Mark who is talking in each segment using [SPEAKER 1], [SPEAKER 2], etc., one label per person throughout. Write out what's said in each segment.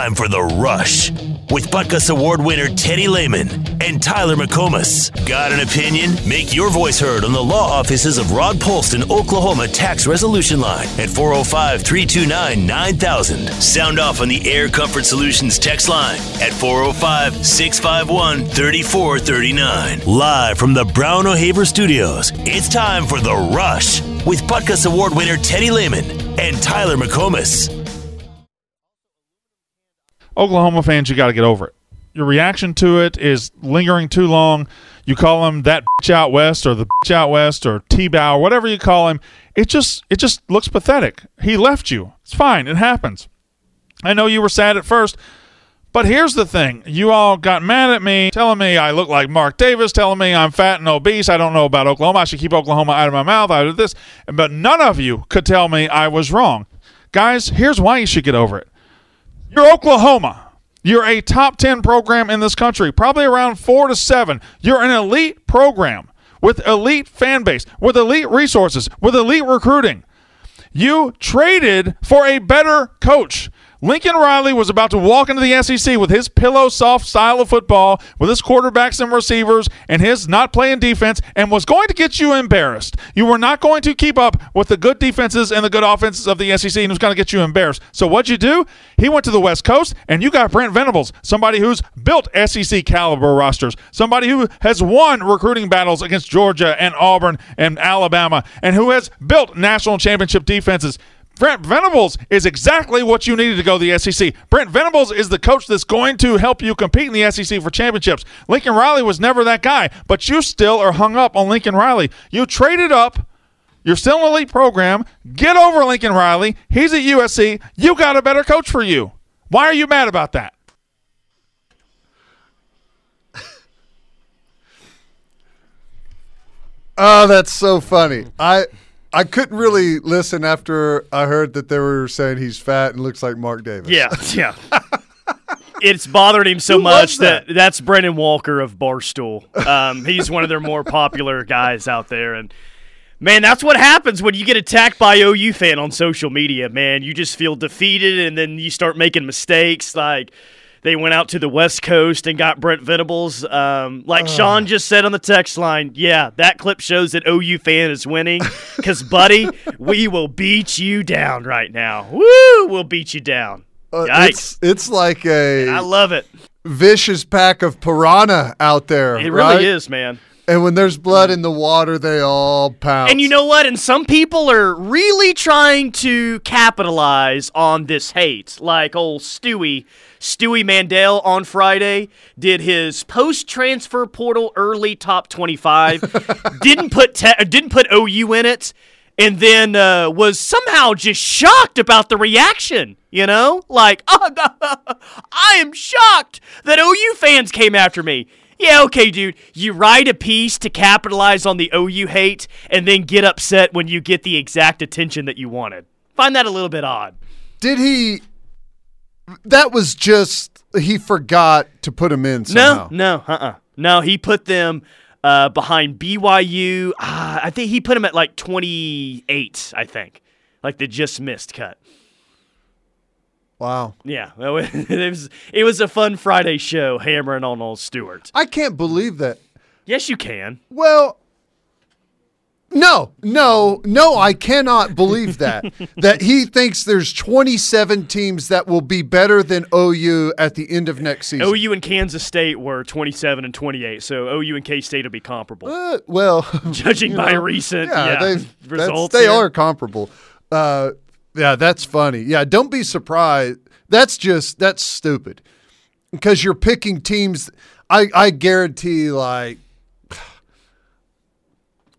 [SPEAKER 1] time for The Rush with Butkus Award winner Teddy Lehman and Tyler McComas. Got an opinion? Make your voice heard on the law offices of Rod Polston, Oklahoma Tax Resolution Line at 405 329 9000. Sound off on the Air Comfort Solutions text line at 405 651 3439. Live from the Brown O'Haver Studios, it's time for The Rush with Butkus Award winner Teddy Lehman and Tyler McComas.
[SPEAKER 2] Oklahoma fans, you got to get over it. Your reaction to it is lingering too long. You call him that bitch out west or the bitch out west or T-bow, whatever you call him. It just it just looks pathetic. He left you. It's fine. It happens. I know you were sad at first, but here's the thing. You all got mad at me, telling me I look like Mark Davis, telling me I'm fat and obese. I don't know about Oklahoma. I should keep Oklahoma out of my mouth, out of this. But none of you could tell me I was wrong. Guys, here's why you should get over it. You're Oklahoma. You're a top 10 program in this country, probably around four to seven. You're an elite program with elite fan base, with elite resources, with elite recruiting. You traded for a better coach. Lincoln Riley was about to walk into the SEC with his pillow soft style of football, with his quarterbacks and receivers, and his not playing defense, and was going to get you embarrassed. You were not going to keep up with the good defenses and the good offenses of the SEC, and was going to get you embarrassed. So what'd you do? He went to the West Coast, and you got Brent Venables, somebody who's built SEC caliber rosters, somebody who has won recruiting battles against Georgia and Auburn and Alabama, and who has built national championship defenses. Brent Venables is exactly what you needed to go to the SEC. Brent Venables is the coach that's going to help you compete in the SEC for championships. Lincoln Riley was never that guy, but you still are hung up on Lincoln Riley. You traded up. You're still an elite program. Get over Lincoln Riley. He's at USC. You got a better coach for you. Why are you mad about that?
[SPEAKER 3] Oh, that's so funny. I I couldn't really listen after I heard that they were saying he's fat and looks like Mark Davis.
[SPEAKER 4] Yeah, yeah. it's bothered him so
[SPEAKER 3] Who
[SPEAKER 4] much that?
[SPEAKER 3] that?
[SPEAKER 4] that's Brandon Walker of Barstool. Um, he's one of their more popular guys out there, and man, that's what happens when you get attacked by OU fan on social media. Man, you just feel defeated, and then you start making mistakes. Like they went out to the West Coast and got Brent Venables. Um, like Sean just said on the text line, yeah, that clip shows that OU fan is winning. Because, buddy, we will beat you down right now. Woo! We'll beat you down.
[SPEAKER 3] Uh, it's it's like a
[SPEAKER 4] I love it.
[SPEAKER 3] vicious pack of piranha out there.
[SPEAKER 4] It
[SPEAKER 3] right?
[SPEAKER 4] really is, man.
[SPEAKER 3] And when there's blood in the water, they all pounce.
[SPEAKER 4] And you know what? And some people are really trying to capitalize on this hate. Like old Stewie, Stewie Mandel on Friday did his post transfer portal early top 25. didn't put te- didn't put OU in it. And then uh, was somehow just shocked about the reaction, you know? Like, oh, I am shocked that OU fans came after me. Yeah, okay, dude. You write a piece to capitalize on the OU hate and then get upset when you get the exact attention that you wanted. Find that a little bit odd.
[SPEAKER 3] Did he? That was just he forgot to put him in somehow.
[SPEAKER 4] No, no, uh uh No, he put them uh, behind BYU. Ah, I think he put them at like 28, I think. Like the just missed cut.
[SPEAKER 3] Wow.
[SPEAKER 4] Yeah, it was, it was a fun Friday show hammering on old Stewart.
[SPEAKER 3] I can't believe that.
[SPEAKER 4] Yes, you can.
[SPEAKER 3] Well, no, no, no, I cannot believe that. that he thinks there's 27 teams that will be better than OU at the end of next season.
[SPEAKER 4] OU and Kansas State were 27 and 28, so OU and K State will be comparable.
[SPEAKER 3] Uh, well,
[SPEAKER 4] Judging by
[SPEAKER 3] know,
[SPEAKER 4] recent
[SPEAKER 3] yeah,
[SPEAKER 4] yeah,
[SPEAKER 3] they've-
[SPEAKER 4] results.
[SPEAKER 3] they
[SPEAKER 4] here.
[SPEAKER 3] are comparable. Uh, yeah, that's funny. Yeah, don't be surprised. That's just that's stupid because you're picking teams. I I guarantee like.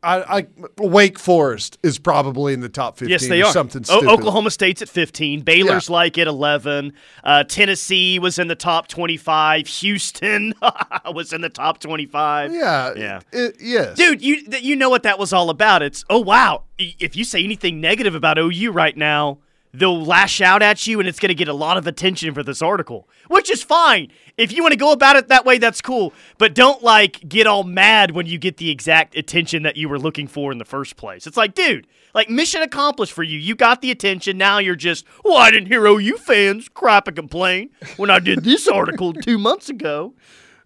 [SPEAKER 3] I, I Wake Forest is probably in the top fifteen.
[SPEAKER 4] Yes, they
[SPEAKER 3] or
[SPEAKER 4] are.
[SPEAKER 3] Something
[SPEAKER 4] O- Oklahoma State's at 15. Baylor's like at 11. Uh, Tennessee was in the top 25. Houston was in the top 25.
[SPEAKER 3] Yeah,
[SPEAKER 4] Yeah.
[SPEAKER 3] it- yes,
[SPEAKER 4] Dude, you you know what that was all about. It's oh wow. If you say anything negative about OU right now, they'll lash out at you and it's going to get a lot of attention for this article, which is fine. If you want to go about it that way, that's cool. But don't like get all mad when you get the exact attention that you were looking for in the first place. It's like, dude, like mission accomplished for you. You got the attention. Now you're just, well, I didn't hear OU fans crap and complain when I did this article two months ago.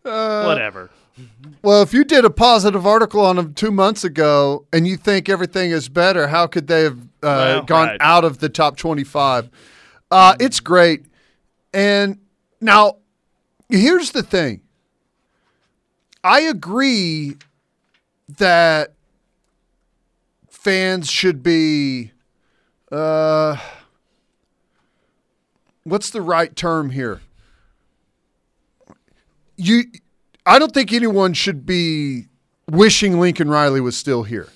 [SPEAKER 4] Uh, Whatever.
[SPEAKER 3] Well, if you did a positive article on them two months ago and you think everything is better, how could they have uh,
[SPEAKER 4] Well,
[SPEAKER 3] gone
[SPEAKER 4] right.
[SPEAKER 3] out of the top 25? Uh, it's great. And now, here's the thing I agree that fans should be. Uh, what's the right term here? You, I don't think anyone should be wishing Lincoln Riley was still here.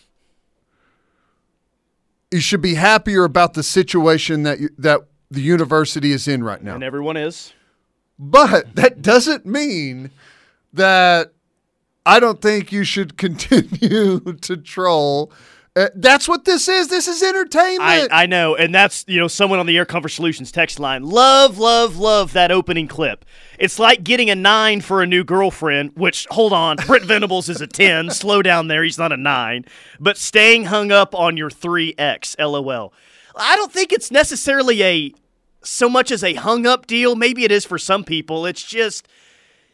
[SPEAKER 3] You should be happier about the situation that you, that the university is in right now.
[SPEAKER 4] And everyone is.
[SPEAKER 3] But that doesn't mean that I don't think you should continue to troll. Uh, that's what this is. This is entertainment.
[SPEAKER 4] I know, and that's you know someone on the Air Comfort Solutions text line. Love, love, love that opening clip. It's like getting a nine for a new girlfriend. Which hold on, Brent Venables is a ten. Slow down there, he's not a nine. But staying hung up on your three X. LOL. I don't think it's necessarily a so much as a hung up deal. Maybe it is for some people. It's just.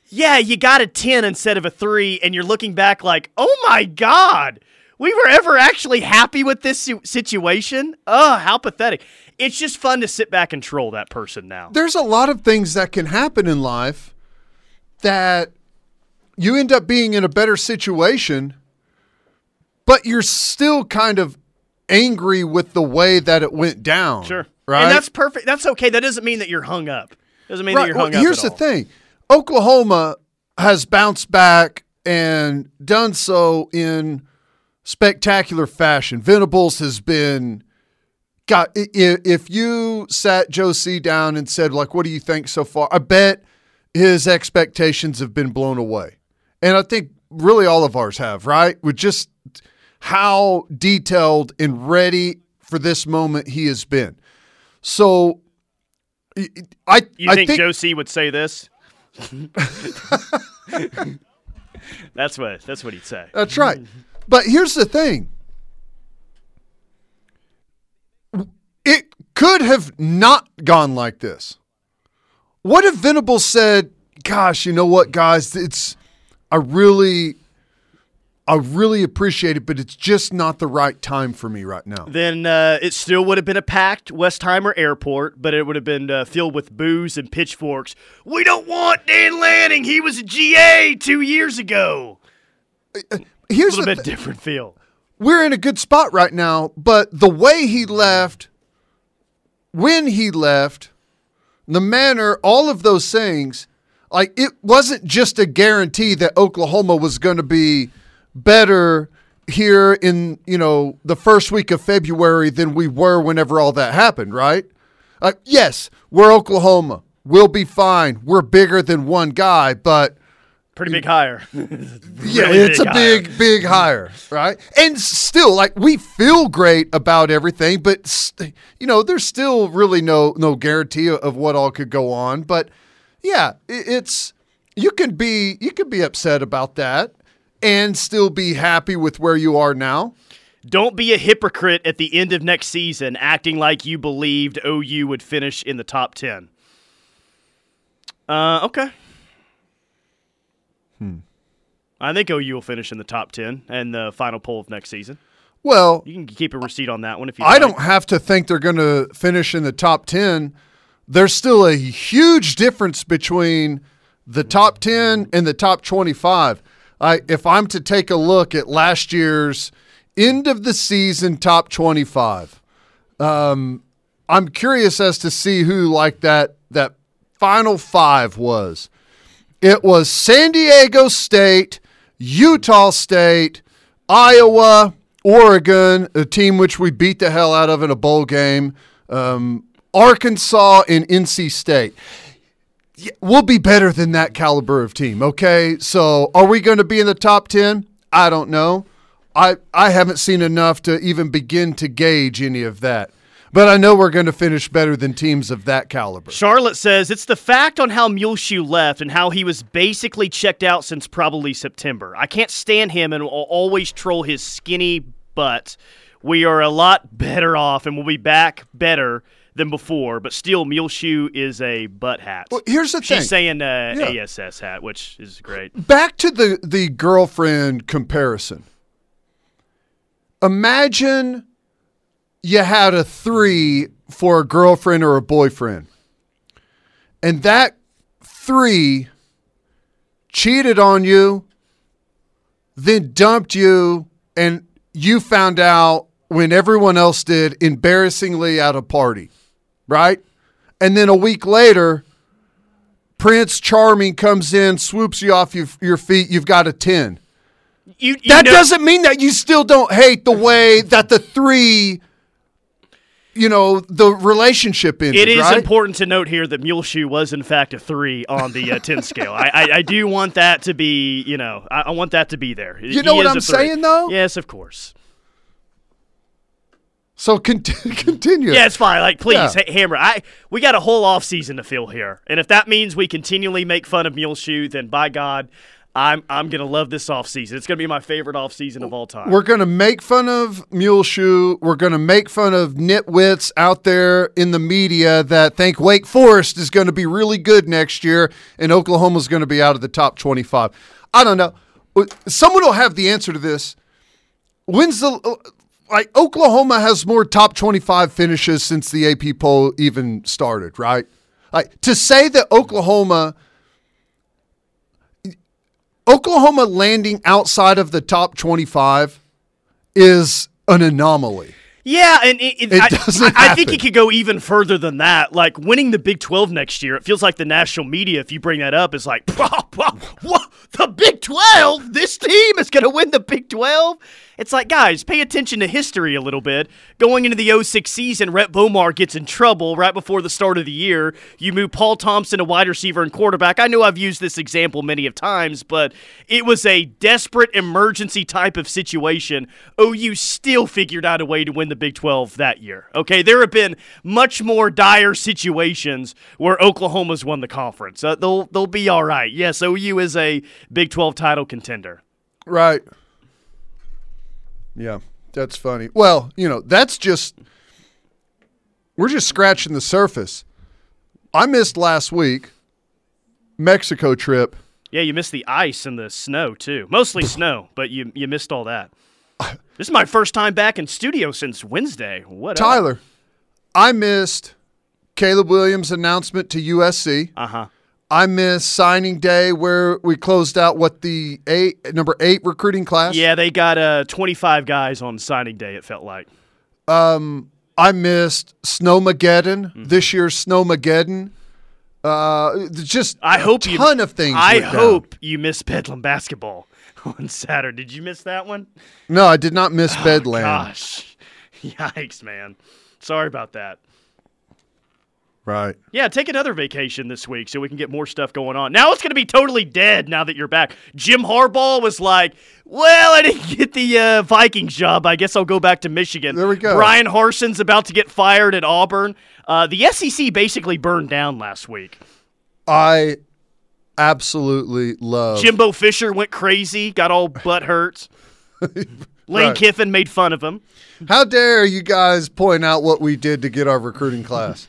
[SPEAKER 4] Yeah, you got a 10 instead of a 3, and you're looking back like, oh my God, we were ever actually happy with this situation? Oh, how pathetic. It's just fun to sit back and troll that person now.
[SPEAKER 3] There's a lot of things that can happen in life that you end up being in a better situation, but you're still kind of angry with the way that it went down.
[SPEAKER 4] Sure.
[SPEAKER 3] Right.
[SPEAKER 4] And that's perfect. That's okay. That doesn't mean that you're hung up. Doesn't mean that you're
[SPEAKER 3] Well,
[SPEAKER 4] hung up.
[SPEAKER 3] here's the thing Oklahoma has bounced back and done so in spectacular fashion. Venables has been. Got if you sat Joe C down and said like, "What do you think so far?" I bet his expectations have been blown away, and I think really all of ours have. Right, with just how detailed and ready for this moment he has been. So, I I
[SPEAKER 4] You
[SPEAKER 3] I
[SPEAKER 4] think, Joe C would say this? that's what that's what he'd say.
[SPEAKER 3] That's right. But here's the thing. It could have not gone like this. What if Venables said, "Gosh, you know what, guys? It's I really I really appreciate it, but it's just not the right time for me right now."
[SPEAKER 4] then uh, it still would have been a packed Westheimer airport, but it would have been uh, filled with booze and pitchforks. We don't want Dan Lanning. He was a GA two years ago. A
[SPEAKER 3] Here's
[SPEAKER 4] little
[SPEAKER 3] the
[SPEAKER 4] bit
[SPEAKER 3] thi-
[SPEAKER 4] different feel.
[SPEAKER 3] we're in a good spot right now, but the way he left, when he left, the manner, all of those things, like it wasn't just a guarantee that Oklahoma was going to be better here in, you know, the first week of February than we were whenever all that happened, right? Uh, yes, we're Oklahoma. We'll be fine. We're bigger than one guy, but
[SPEAKER 4] Pretty big hire.
[SPEAKER 3] yeah,
[SPEAKER 4] Really
[SPEAKER 3] it's
[SPEAKER 4] big
[SPEAKER 3] a
[SPEAKER 4] hire.
[SPEAKER 3] big, big hire, right? And still, like we feel great about everything, but you know, there's still really no no guarantee of what all could go on. But yeah, it's you can be you can be upset about that and still be happy with where you are now.
[SPEAKER 4] Don't be a hypocrite at the end of next season, acting like you believed OU would finish in the top ten. Uh, okay.
[SPEAKER 3] Hmm.
[SPEAKER 4] I think OU will finish in the top ten and the final poll of next season.
[SPEAKER 3] Well,
[SPEAKER 4] You can keep a receipt on that one if you.
[SPEAKER 3] I
[SPEAKER 4] like.
[SPEAKER 3] don't have to think they're going to finish in the top 10. There's still a huge difference between the top 10 and the top 25. I, if I'm to take a look at last year's end of the season top 25, um, I'm curious as to see who like that that final five was. It was San Diego State, Utah State, Iowa, Oregon, a team which we beat the hell out of in a bowl game, um, Arkansas, and NC State. We'll be better than that caliber of team, okay? So are we going to be in the top 10? I don't know. I, I haven't seen enough to even begin to gauge any of that. But I know we're going to finish better than teams of that caliber.
[SPEAKER 4] Charlotte says it's the fact on how Muleshoe left and how he was basically checked out since probably September. I can't stand him and will always troll his skinny butt. We are a lot better off and we'll be back better than before, but still, Muleshoe is a butt hat.
[SPEAKER 3] Well, here's the thing.
[SPEAKER 4] She's saying uh,
[SPEAKER 3] Yeah.
[SPEAKER 4] ASS hat, which is great.
[SPEAKER 3] Back to the the girlfriend comparison. Imagine you had a three for a girlfriend or a boyfriend, and that three cheated on you, then dumped you, and you found out when everyone else did embarrassingly at a party, right? And then a week later, Prince Charming comes in, swoops you off your, your feet. You've got a 10.
[SPEAKER 4] You, you
[SPEAKER 3] That
[SPEAKER 4] know-
[SPEAKER 3] doesn't mean that you still don't hate the way that the three, you know, the relationship ended.
[SPEAKER 4] It is
[SPEAKER 3] right?
[SPEAKER 4] important to note here that Muleshoe was in fact a three on the uh, ten scale. I, I, I do want that to be, you know, I, I want that to be there.
[SPEAKER 3] You know what I'm saying, though?
[SPEAKER 4] Yes, of course.
[SPEAKER 3] So cont- continue.
[SPEAKER 4] Yeah, it's fine. Like, please,
[SPEAKER 3] Yeah.
[SPEAKER 4] ha- Hammer. I we got a whole off season to fill here, and if that means we continually make fun of Muleshoe, then by God, I'm I'm gonna love this off season. It's gonna be my favorite off season of all time.
[SPEAKER 3] We're to make fun of Muleshoe. We're going to make fun of nitwits out there in the media that think Wake Forest is going to be really good next year and Oklahoma's going to be out of the top 25. I don't know. Uh, someone will have the answer to this. When's the uh, like Oklahoma has more top 25 finishes since the AP poll even started, right? Like to say that Oklahoma Oklahoma landing outside of the top 25 is an anomaly.
[SPEAKER 4] Yeah, and it, it,
[SPEAKER 3] It
[SPEAKER 4] I,
[SPEAKER 3] doesn't
[SPEAKER 4] I, I think it could go even further than that. Like winning the Big 12 next year, it feels like the national media, if you bring that up, is like, what? The Big 12? This team is going to win the Big 12? It's like, guys, pay attention to history a little bit. Going into the 06 season, Rhett Bomar gets in trouble right before the start of the year. You move Paul Thompson, to wide receiver and quarterback. I know I've used this example many of times, but it was a desperate emergency type of situation. OU still figured out a way to win the Big 12 that year. Okay, there have been much more dire situations where Oklahoma's won the conference. Uh, they'll they'll be all right. Yes, OU is a Big 12 title contender.
[SPEAKER 3] Right. Yeah, that's funny. Well, you know, that's just we're just scratching the surface. I missed last week Mexico trip.
[SPEAKER 4] Yeah, you missed the ice and the snow too. Mostly snow, but you you missed all that. This is my first time back in studio since Wednesday. What up?
[SPEAKER 3] Tyler, I missed Caleb Williams' announcement to USC.
[SPEAKER 4] Uh huh.
[SPEAKER 3] I missed signing day where we closed out what the eight number eight recruiting class.
[SPEAKER 4] Yeah, they got uh 25 guys on signing day. It felt like.
[SPEAKER 3] I missed Snowmageddon
[SPEAKER 4] Mm-hmm.
[SPEAKER 3] this year's Snowmageddon. Uh, just
[SPEAKER 4] I
[SPEAKER 3] a
[SPEAKER 4] hope you.
[SPEAKER 3] ton of things.
[SPEAKER 4] I
[SPEAKER 3] went down.
[SPEAKER 4] hope you missed Bedlam basketball on Saturday. Did you miss that one?
[SPEAKER 3] No, I did not miss Bedlam.
[SPEAKER 4] Gosh, yikes, man. Sorry about that.
[SPEAKER 3] Right.
[SPEAKER 4] Yeah, take another vacation this week so we can get more stuff going on. Now it's going to be totally dead now that you're back. Jim Harbaugh was like, well, I didn't get the uh, Vikings job. I guess I'll go back to Michigan.
[SPEAKER 3] There we go.
[SPEAKER 4] Brian Harsin's about to get fired at Auburn. Uh, the SEC basically burned down last week.
[SPEAKER 3] I absolutely love.
[SPEAKER 4] Jimbo Fisher went crazy, got all butt hurt. Lane
[SPEAKER 3] Right.
[SPEAKER 4] Kiffin made fun of him.
[SPEAKER 3] How dare you guys point out what we did to get our recruiting class?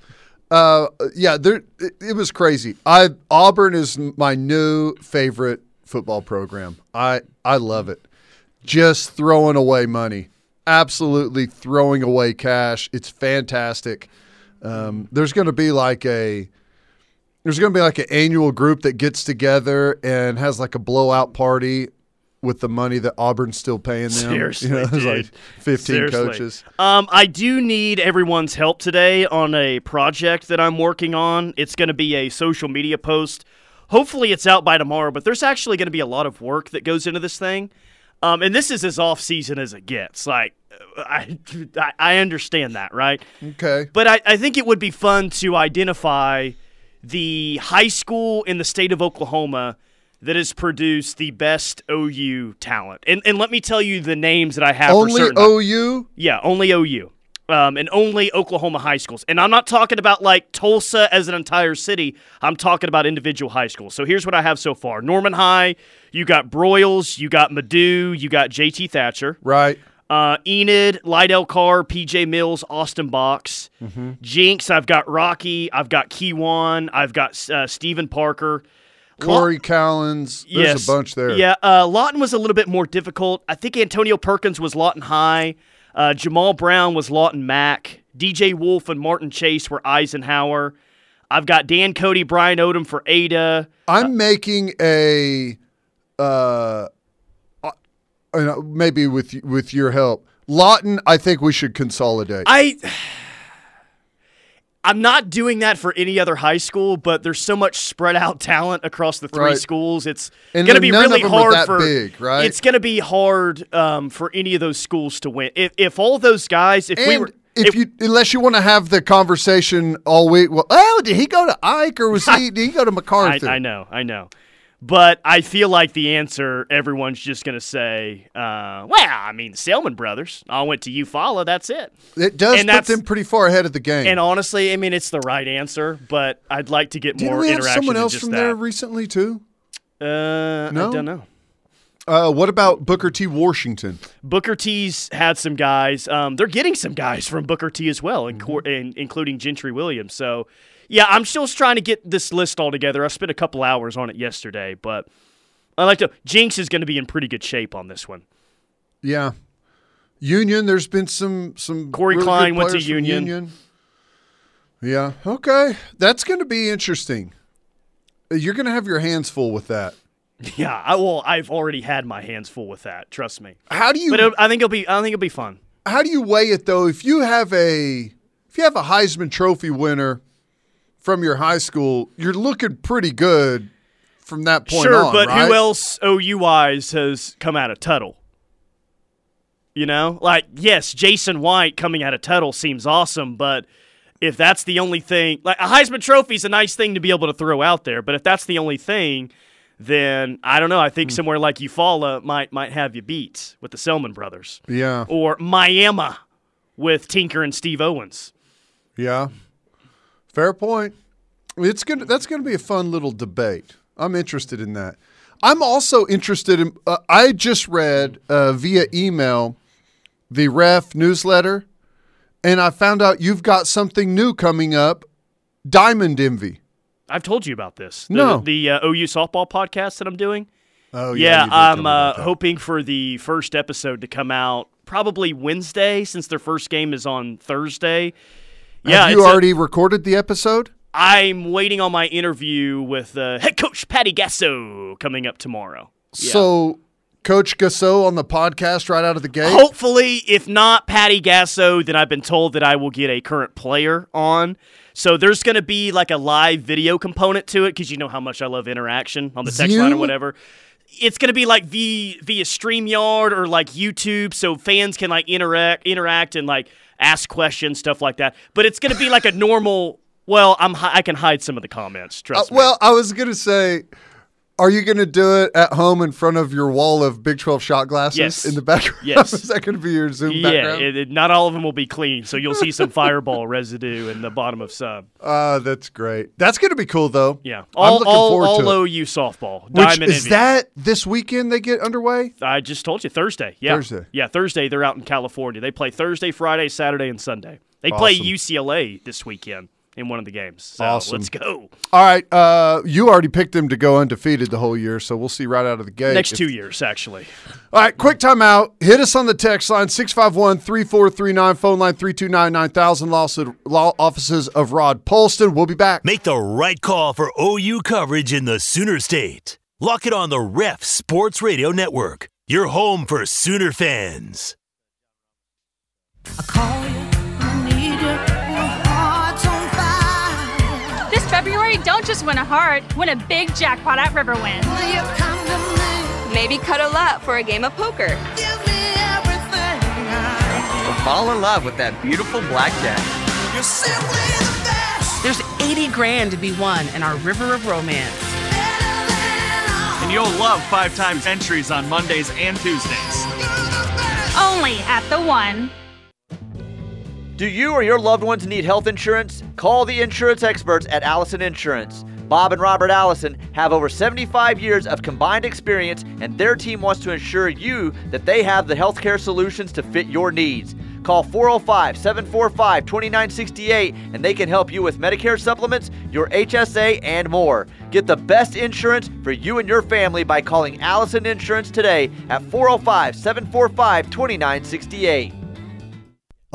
[SPEAKER 3] Uh, yeah, there. It, it was crazy. I Auburn is my new favorite football program. I I love it. Just throwing away money, absolutely throwing away cash. It's fantastic. Um, there's going to be like a there's going to be like an annual group that gets together and has like a blowout party with the money that Auburn's still paying them.
[SPEAKER 4] Seriously,
[SPEAKER 3] you know, there's
[SPEAKER 4] dude.
[SPEAKER 3] like 15
[SPEAKER 4] Seriously.
[SPEAKER 3] coaches.
[SPEAKER 4] Um, I do need everyone's help today on a project that I'm working on. It's going to be a social media post. Hopefully, it's out by tomorrow. But there's actually going to be a lot of work that goes into this thing, um, and this is as off season as it gets. Like, uh, I I understand that, right?
[SPEAKER 3] Okay.
[SPEAKER 4] But I, I think it would be fun to identify the high school in the state of Oklahoma that has produced the best OU talent. And and let me tell you the names that I have for
[SPEAKER 3] Only. OU?
[SPEAKER 4] Yeah, only OU. Um, and only Oklahoma high schools. And I'm not talking about like Tulsa as an entire city. I'm talking about individual high schools. So here's what I have so far Norman High, you got Broyles, you got Madu, you got JT Thatcher.
[SPEAKER 3] Right.
[SPEAKER 4] Uh, Enid, Lydell Carr, PJ Mills, Austin Box, Jenks. I've got Rocky. I've got Keywan. I've got uh, Stephen Parker.
[SPEAKER 3] Corey Collins. There's
[SPEAKER 4] yes.
[SPEAKER 3] a bunch there.
[SPEAKER 4] Yeah, uh, Lawton was a little bit more difficult. I think Antonio Perkins was Lawton High. Uh, Jamal Brown was Lawton Mac. DJ Wolf and Martin Chase were Eisenhower. I've got Dan Cody, Brian Odom for Ada.
[SPEAKER 3] I'm making a uh, uh, uh, maybe with with your help. Lawton, I think we should consolidate.
[SPEAKER 4] I I'm not doing that for any other high school, but there's so much spread out talent across the three
[SPEAKER 3] Right.
[SPEAKER 4] schools. It's going to be really hard for
[SPEAKER 3] big, right?
[SPEAKER 4] It's going to be hard um, for any of those schools to win. If if all those guys, if we
[SPEAKER 3] and
[SPEAKER 4] were,
[SPEAKER 3] if you unless you want to have the conversation all week, well, oh, did he go to Ike or was he did he go to
[SPEAKER 4] I,
[SPEAKER 3] MacArthur?
[SPEAKER 4] I know, I know. But I feel like the answer, everyone's just going to say, uh, well, I mean, the Selmon brothers all went to Eufaula. That's it.
[SPEAKER 3] It does
[SPEAKER 4] And
[SPEAKER 3] put them pretty far ahead of the game.
[SPEAKER 4] And honestly, I mean, it's the right answer, but I'd like to get
[SPEAKER 3] Didn't
[SPEAKER 4] more
[SPEAKER 3] we have
[SPEAKER 4] interaction
[SPEAKER 3] someone else from
[SPEAKER 4] that.
[SPEAKER 3] there recently too?
[SPEAKER 4] Uh,
[SPEAKER 3] No?
[SPEAKER 4] I don't know.
[SPEAKER 3] Uh, what about Booker T. Washington?
[SPEAKER 4] Booker T's had some guys. Um, they're getting some guys from Booker T as well, cor- in, including Gentry Williams. So, yeah, I'm still trying to get this list all together. I spent a couple hours on it yesterday, but I like to. Jenks is going to be in pretty good shape on this one.
[SPEAKER 3] Yeah, Union. There's been some some.
[SPEAKER 4] Corey
[SPEAKER 3] really
[SPEAKER 4] Klein went to
[SPEAKER 3] from
[SPEAKER 4] Union.
[SPEAKER 3] Yeah. Okay, that's going to be interesting. You're going to have your hands full with that.
[SPEAKER 4] Yeah, I will. I've already had my hands full with that. Trust me.
[SPEAKER 3] How do you?
[SPEAKER 4] But I think it'll be. I think it'll be fun.
[SPEAKER 3] how do you weigh it though? If you have a if you have a Heisman Trophy winner from your high school, you're looking pretty good from that point
[SPEAKER 4] sure,
[SPEAKER 3] on.
[SPEAKER 4] but
[SPEAKER 3] right?
[SPEAKER 4] who else OU wise has come out of Tuttle? You know, like yes, Jason White coming out of Tuttle seems awesome, but if that's the only thing, like a Heisman Trophy is a nice thing to be able to throw out there, but if that's the only thing, then I don't know. I think hmm. somewhere like Eufaula might might have you beat with the Selmon brothers,
[SPEAKER 3] Yeah.
[SPEAKER 4] or Miami with Tinker and Steve Owens.
[SPEAKER 3] Yeah. Fair point. It's gonna that's gonna be a fun little debate. I'm interested in that. I'm also interested in. Uh, I just read uh, via email the ref newsletter, and I found out you've got something new coming up. Diamond Envy.
[SPEAKER 4] I've told you about this. The,
[SPEAKER 3] No.
[SPEAKER 4] the uh, OU softball podcast that I'm doing.
[SPEAKER 3] Oh
[SPEAKER 4] Yeah,
[SPEAKER 3] you did tell me
[SPEAKER 4] I'm uh, hoping for the first episode to come out probably Wednesday, since their first game is on Thursday. Yeah,
[SPEAKER 3] Have you
[SPEAKER 4] it's a-
[SPEAKER 3] already recorded the episode?
[SPEAKER 4] I'm waiting on my interview with uh, head coach Patty Gasso coming up tomorrow. Yeah.
[SPEAKER 3] So, Coach Gasso on the podcast right out of the gate.
[SPEAKER 4] Hopefully, if not Patty Gasso, then I've been told that I will get a current player on. So there's going to be like a live video component to it because you know how much I love interaction on the text line or whatever. It's going to be like via via StreamYard or like YouTube, so fans can like interact interact and like ask questions, stuff like that. But it's going to be like a normal. Well, I'm I can hide some of the comments.
[SPEAKER 3] Uh,
[SPEAKER 4] Trust me.
[SPEAKER 3] well, I was gonna say, are you gonna do it at home in front of your wall of Big Twelve shot glasses
[SPEAKER 4] Yes.
[SPEAKER 3] in the background?
[SPEAKER 4] Yes.
[SPEAKER 3] Is that gonna be your Zoom
[SPEAKER 4] yeah,
[SPEAKER 3] background?
[SPEAKER 4] it- not all of them will be clean, so you'll see some fireball residue in the bottom of some.
[SPEAKER 3] Ah, that's great. That's gonna be cool though.
[SPEAKER 4] Yeah,
[SPEAKER 3] I'm
[SPEAKER 4] all
[SPEAKER 3] looking
[SPEAKER 4] all,
[SPEAKER 3] forward
[SPEAKER 4] all
[SPEAKER 3] to it.
[SPEAKER 4] OU softball.
[SPEAKER 3] Which is
[SPEAKER 4] Envy.
[SPEAKER 3] that this weekend they get underway?
[SPEAKER 4] I just told you Thursday. Yeah,
[SPEAKER 3] Thursday.
[SPEAKER 4] Yeah, Thursday. They're out in California. They play Thursday, Friday, Saturday, and Sunday. They play UCLA this weekend in one of the games. So
[SPEAKER 3] Awesome.
[SPEAKER 4] let's go.
[SPEAKER 3] All right, uh, you already picked them to go undefeated the whole year, so we'll see right out of the gate.
[SPEAKER 4] Next
[SPEAKER 3] if-
[SPEAKER 4] two years, actually.
[SPEAKER 3] All right, quick timeout. Hit us on the text line 651 3439, phone line 329 9000, law offices of Rod Polston. We'll be back.
[SPEAKER 1] Make the right call for OU coverage in the Sooner State. Lock it on the Ref Sports Radio Network, your home for Sooner fans.
[SPEAKER 5] Don't just win a heart, win a big jackpot at Riverwind.
[SPEAKER 6] Will you come to me?
[SPEAKER 7] Maybe cuddle up for a game of poker.
[SPEAKER 6] Give me everything I
[SPEAKER 8] Fall in love with that beautiful blackjack.
[SPEAKER 6] need. You're simply the best,
[SPEAKER 9] There's 80 grand to be won in our River of Romance.
[SPEAKER 6] better than all.
[SPEAKER 10] And you'll love five times entries on Mondays and Tuesdays.
[SPEAKER 6] You're the best.
[SPEAKER 5] Only at the one.
[SPEAKER 11] Do you or your loved ones need health insurance? Call the insurance experts at Allison Insurance. Bob and Robert Allison have over 75 years of combined experience, and their team wants to ensure you that they have the healthcare solutions to fit your needs. Call 405 745 2968 and they can help you with Medicare supplements, your HSA, and more. Get the best insurance for you and your family by calling Allison Insurance today at 405 745 2968.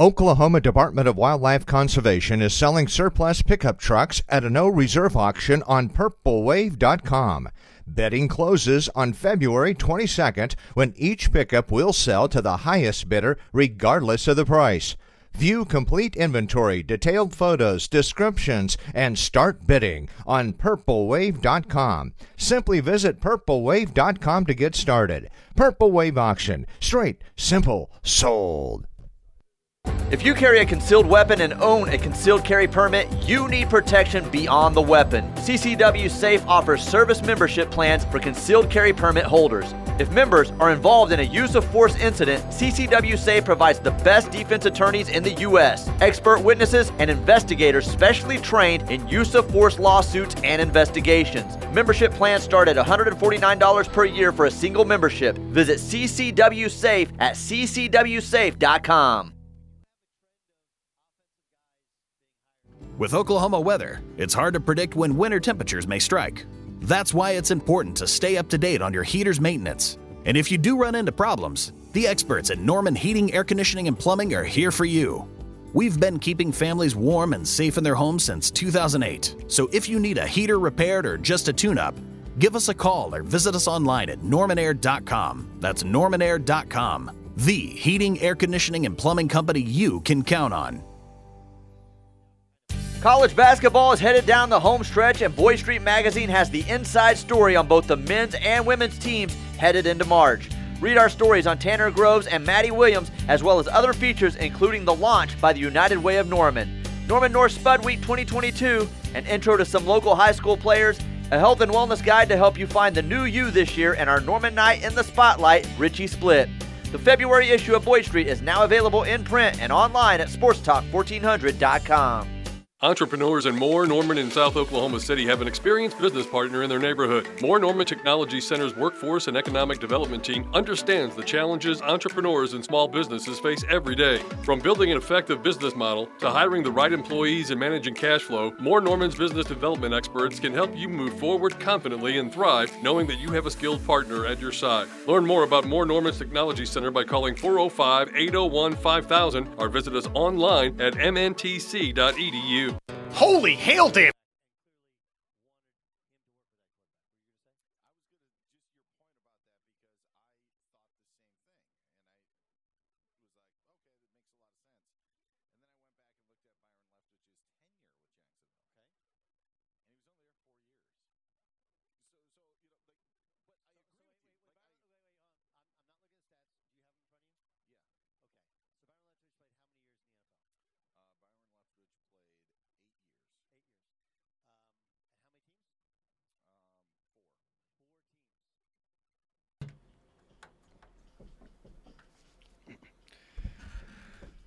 [SPEAKER 12] Oklahoma Department of Wildlife Conservation is selling surplus pickup trucks at a no reserve auction on purplewave.com. Betting closes on February 22nd when each pickup will sell to the highest bidder regardless of the price. View complete inventory, detailed photos, descriptions, and start bidding on purplewave.com. Simply visit purplewave.com to get started. Purple Wave Auction. Straight, simple, sold.
[SPEAKER 11] If you carry a concealed weapon and own a concealed carry permit, you need protection beyond the weapon. CCW Safe offers service membership plans for concealed carry permit holders. If members are involved in a use of force incident, CCW Safe provides the best defense attorneys in the U.S., expert witnesses, and investigators specially trained in use of force lawsuits and investigations. Membership plans start at $149 per year for a single membership. Visit CCW Safe at ccwsafe.com.
[SPEAKER 13] With Oklahoma weather, it's hard to predict when winter temperatures may strike. That's why it's important to stay up to date on your heater's maintenance. And if you do run into problems, the experts at Norman Heating, Air Conditioning, and Plumbing are here for you. We've been keeping families warm and safe in their homes since 2008. So if you need a heater repaired or just a tune up, give us a call or visit us online at normanair.com. That's normanair.com. The heating, air conditioning, and plumbing company you can count on.
[SPEAKER 11] College basketball is headed down the home stretch, and Boyd Street Magazine has the inside story on both the men's and women's teams headed into March. Read our stories on Tanner Groves and Maddie Williams, as well as other features, including the launch by the United Way of Norman, Norman North Spud Week 2022, an intro to some local high school players, a health and wellness guide to help you find the new you this year, and our Norman Night in the Spotlight, Richie Split. The February issue of Boyd Street is now available in print and online at sportstalk1400.com.
[SPEAKER 14] Entrepreneurs in Moore Norman in South Oklahoma City have an experienced business partner in their neighborhood. Moore Norman Technology Center's workforce and economic development team understands the challenges entrepreneurs and small businesses face every day. From building an effective business model to hiring the right employees and managing cash flow, Moore Norman's business development experts can help you move forward confidently and thrive knowing that you have a skilled partner at your side. Learn more about Moore Norman's Technology Center by calling 405 801 5000 or visit us online at mntc.edu.
[SPEAKER 4] Holy hail damn!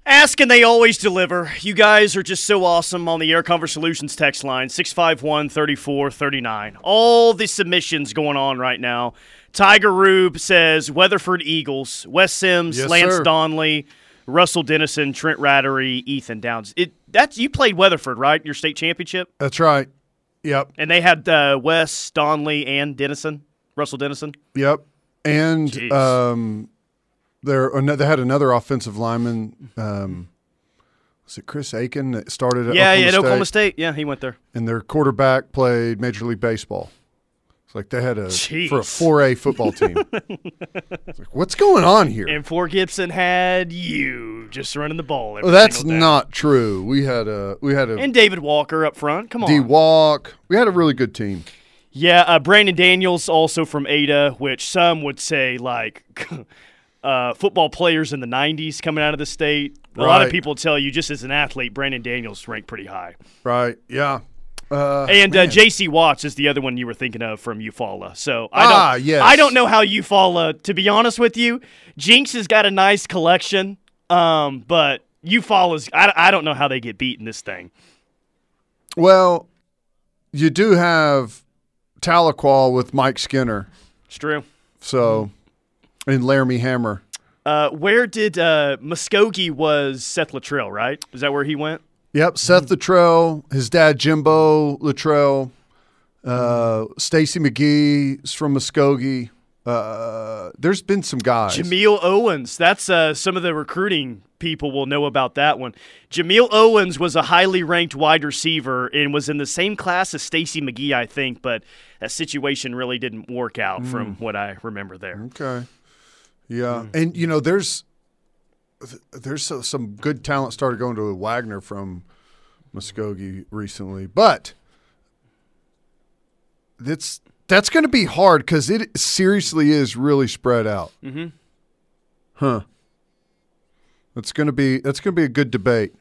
[SPEAKER 4] Ask and they always deliver. You guys are just so awesome on the Air Comfort Solutions text line 651 3439. All the submissions going on right now. Tiger Rube says Weatherford Eagles, Wes Sims,
[SPEAKER 3] Yes,
[SPEAKER 4] Lance
[SPEAKER 3] sir.
[SPEAKER 4] Donley, Russell Dennison, Trent Rattery, Ethan Downs. It that's you played Weatherford, right? Your state championship?
[SPEAKER 3] That's right. Yep.
[SPEAKER 4] And they had uh, Wes, Donley, and Dennison, Russell Dennison.
[SPEAKER 3] Yep. And
[SPEAKER 4] Jeez.
[SPEAKER 3] um, there they had another offensive lineman. Um, was it Chris Aiken that started at
[SPEAKER 4] yeah,
[SPEAKER 3] Oklahoma
[SPEAKER 4] yeah, at
[SPEAKER 3] State?
[SPEAKER 4] Oklahoma State. Yeah, he went there.
[SPEAKER 3] And their quarterback played Major League Baseball. It's like they had a
[SPEAKER 4] Jeez.
[SPEAKER 3] for a 4A football team. It's like, what's going on here?
[SPEAKER 4] And Fort Gibson had you just running the ball. Every
[SPEAKER 3] Well, that's not true. We had a we had a
[SPEAKER 4] And David Walker up front. Come on.
[SPEAKER 3] D Walk. We had a really good team.
[SPEAKER 4] Yeah, uh, Brandon Daniels also from Ada, which some would say like uh, football players in the '90s coming out of the state. A lot of people tell you just as an athlete, Brandon Daniels ranked pretty high.
[SPEAKER 3] Right. Yeah. Uh,
[SPEAKER 4] and uh. J.C. Watts is the other one you were thinking of from Eufaula. So I don't,
[SPEAKER 3] Ah, yes.
[SPEAKER 4] I don't know how Eufaula. To be honest with you, Jenks has got a nice collection, um, but Eufaula is. I, I don't know how they get beat in this thing.
[SPEAKER 3] Well, you do have Tahlequah with Mike Skinner.
[SPEAKER 4] It's true.
[SPEAKER 3] So, and Laramie Hammer.
[SPEAKER 4] Uh, where did uh, Muskogee was Seth Littrell, right? Is that where he went?
[SPEAKER 3] Yep, Seth Littrell, his dad Jimbo Littrell, uh, Stacy McGee is from Muskogee. Uh, there's been some guys.
[SPEAKER 4] Jameel Owens. That's uh, some of the recruiting people will know about that one. Jameel Owens was a highly ranked wide receiver and was in the same class as Stacy McGee, I think, but that situation really didn't work out from what I remember there.
[SPEAKER 3] Okay. Yeah, and you know, there's there's some good talent started going to Wagoner from Muskogee recently, but that's that's going to be hard because it seriously is really spread out.
[SPEAKER 4] Mm-hmm.
[SPEAKER 3] Huh. That's going to be that's going to be a good debate.